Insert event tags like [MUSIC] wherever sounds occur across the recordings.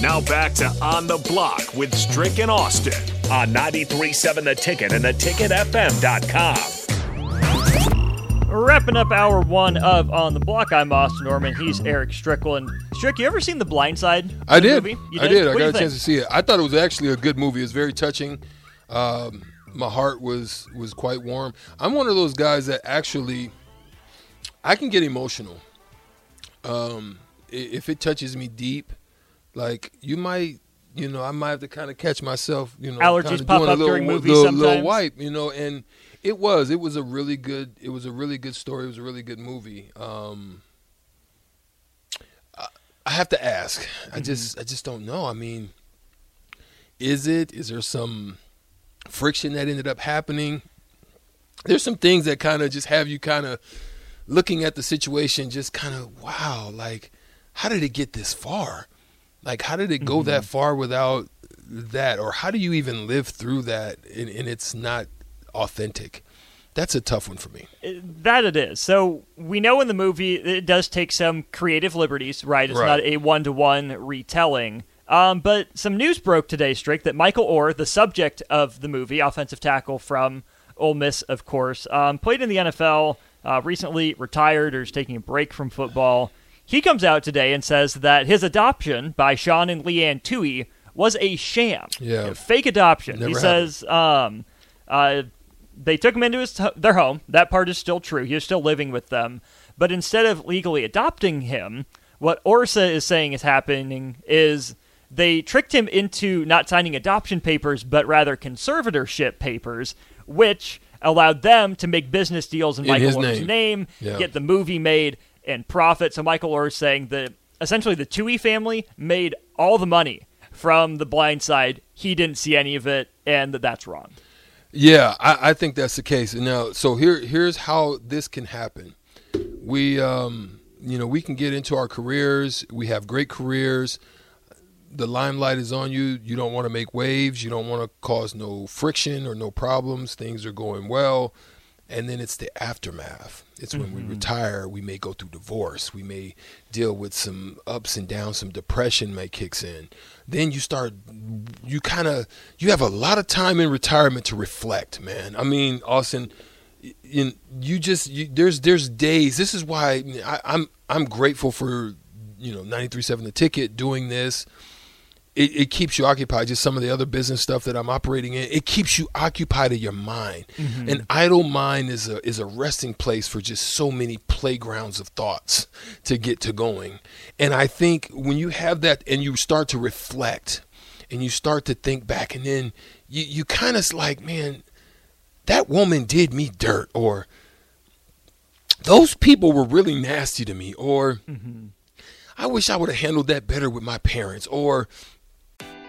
Now back to On the Block with Strick and Austin on 93.7 The Ticket and theticketfm.com. Wrapping up hour one of On the Block, I'm Austin Norman. He's Eric Strickland. Strick, you ever seen The Blind Side? I did. movie? You I did. I What do got a think? chance to see it. I thought it was actually a good movie. It was very touching. Um, my heart was was quite warm. I'm one of those guys that actually I can get emotional. Um, if it touches me deep, like you might, you know, I might have to kind of catch myself. You know, Allergies pop doing a up little, during movies little, little wipe, you know, and it was. It was a really good. It was a really good story. It was a really good movie. Um, I, I have to ask. Mm-hmm. I just, I just don't know. I mean, is it? Is there some friction that ended up happening? There's some things that kind of just have you kind of looking at the situation, just kind of wow, like how did it get this far? Like how did it go that far without that, or how do you even live through that and, and it's not authentic? That's a tough one for me. That it is. So we know in the movie it does take some creative liberties, right? It's Right. not a one to one retelling. Um, but some news broke today, Strick, that Michael Oher, the subject of the movie, offensive tackle from Ole Miss, of course, um, played in the NFL, uh, recently retired or is taking a break from football. He comes out today and says that his adoption by Sean and Leigh Anne Tuohy was a sham, Yeah. a fake adoption. Never he happened. says um, uh, they took him into his their home. That part is still true. He is still living with them. But instead of legally adopting him, what Orsa is saying is happening is they tricked him into not signing adoption papers, but rather conservatorship papers, which allowed them to make business deals in, In Michael name. name, Yeah. get the movie made, and profit. So Michael Oher is saying that essentially the Tuohy family made all the money from The Blind Side. He didn't see any of it, and that that's wrong. Yeah, I, I think that's the case. Now, so here, here's how this can happen. We, um, you know, we can get into our careers. We have great careers. The limelight is on you. You don't want to make waves. You don't want to cause no friction or no problems. Things are going well. And then it's the aftermath. It's when we mm-hmm. retire, we may go through divorce. We may deal with some ups and downs, some depression may kicks in. Then you start you kind of you have a lot of time in retirement to reflect, man. I mean, Austin, you, you just you, there's there's days. This is why I, I'm I'm grateful for you know 93.7 the ticket doing this. It, it keeps you occupied. Just some of the other business stuff that I'm operating in, it keeps you occupied in your mind. Mm-hmm. An idle mind is a is a resting place for just so many playgrounds of thoughts to get to going. And I think when you have that and you start to reflect and you start to think back, and then you you kind of like, man, that woman did me dirt, or those people were really nasty to me, or mm-hmm. I wish I would have handled that better with my parents, or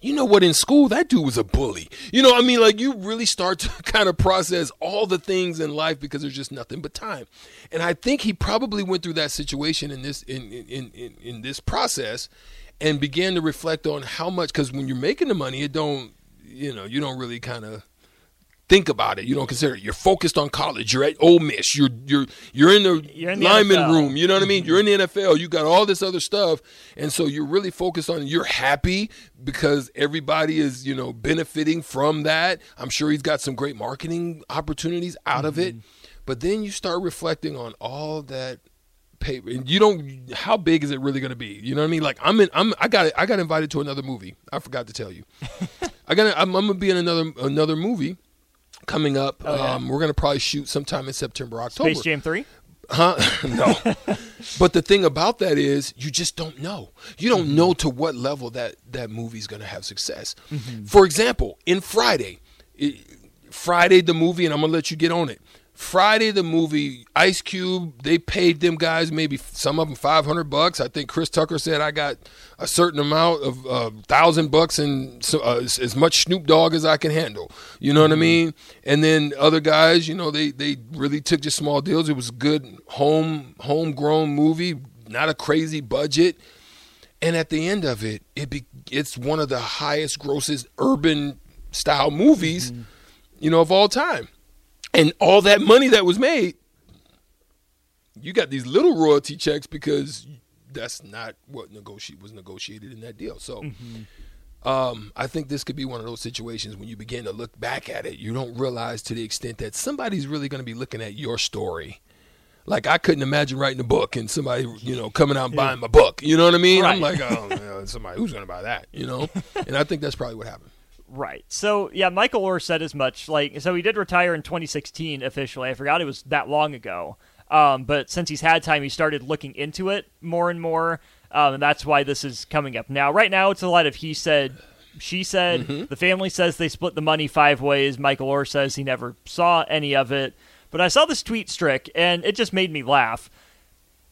You know what in school that dude was a bully. You know i mean? Like you really start to [LAUGHS] kind of process all the things in life because there's just nothing but time. And i think he probably went through that situation in this in in in, in this process and began to reflect on how much because when you're making the money it don't you know you don't really kind of think about it. You don't consider it. You're focused on college. You're at Ole Miss. You're you're you're in the, You're in the lineman NFL. room. You know what I mean? Mm-hmm. You're in the NFL. You got all this other stuff, and so you're really focused on. You're happy because everybody is you know benefiting from that. I'm sure he's got some great marketing opportunities out of it, mm-hmm. but then you start reflecting on all that paper and you don't how big is it really going to be you know what i mean like i'm in i'm i got i got invited to another movie i forgot to tell you [LAUGHS] i got I'm, I'm gonna be in another another movie coming up Oh, yeah. um we're gonna probably shoot sometime in september october Space Jam 3? Huh? [LAUGHS] no. but the thing about that is you just don't know. You don't know to what level that that movie's going to have success. For example, in Friday, i- Friday the movie and I'm going to let you get on it. Friday the movie, Ice Cube, they paid them guys maybe some of them 500 bucks. I think Chris Tucker said I got a certain amount of uh, thousand bucks and so, uh, as, as much Snoop Dogg as I can handle. You know what I mean? And then other guys, you know, they they really took just small deals. It was a good home homegrown movie, not a crazy budget. And at the end of it, it be, it's one of the highest grossest urban style movies, you know, of all time. And all that money that was made, you got these little royalty checks because that's not what was negotiated in that deal. So um, I think this could be one of those situations when you begin to look back at it, you don't realize to the extent that somebody's really going to be looking at your story. Like I couldn't imagine writing a book and somebody, you know, coming out and buying my book. You know what I mean? I'm like, [LAUGHS] oh, somebody who's going to buy that? You know? [LAUGHS] and I think that's probably what happened. Right. So yeah, Michael Oher said as much. Like, so he did retire in 2016 officially. I forgot it was that long ago. Um, but since he's had time, he started looking into it more and more, um, and that's why this is coming up now. Right now, it's a lot of he said, she said. The family says they split the money five ways. Michael Oher says he never saw any of it. But I saw this tweet, Strick, and it just made me laugh.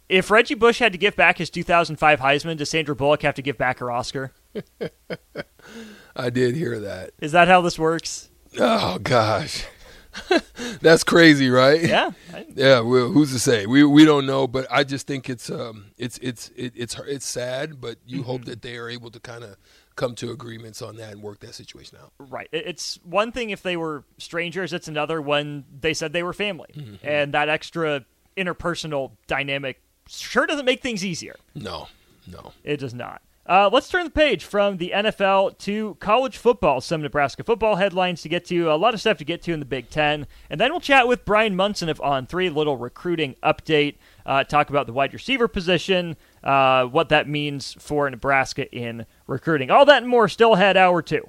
If Reggie Bush had to give back his 2005 Heisman, does Sandra Bullock have to give back her Oscar? [LAUGHS] I did hear that. Is that how this works? Oh gosh, [LAUGHS] that's crazy, right? Yeah. I- [LAUGHS] Yeah, well, who's to say? We we don't know, but I just think it's um it's it's it, it's it's sad, but you hope Mm-hmm. that they are able to kind of come to agreements on that and work that situation out. Right. It's one thing if they were strangers, it's another when they said they were family. And that extra interpersonal dynamic sure doesn't make things easier. No, no. It does not. Uh, let's turn the page from the NFL to college football. Some Nebraska football headlines to get to, a lot of stuff to get to in the Big Ten. And then we'll chat with Brian Munson of On 3, little recruiting update, uh, talk about the wide receiver position, uh, what that means for Nebraska in recruiting. All that and more still ahead, hour two.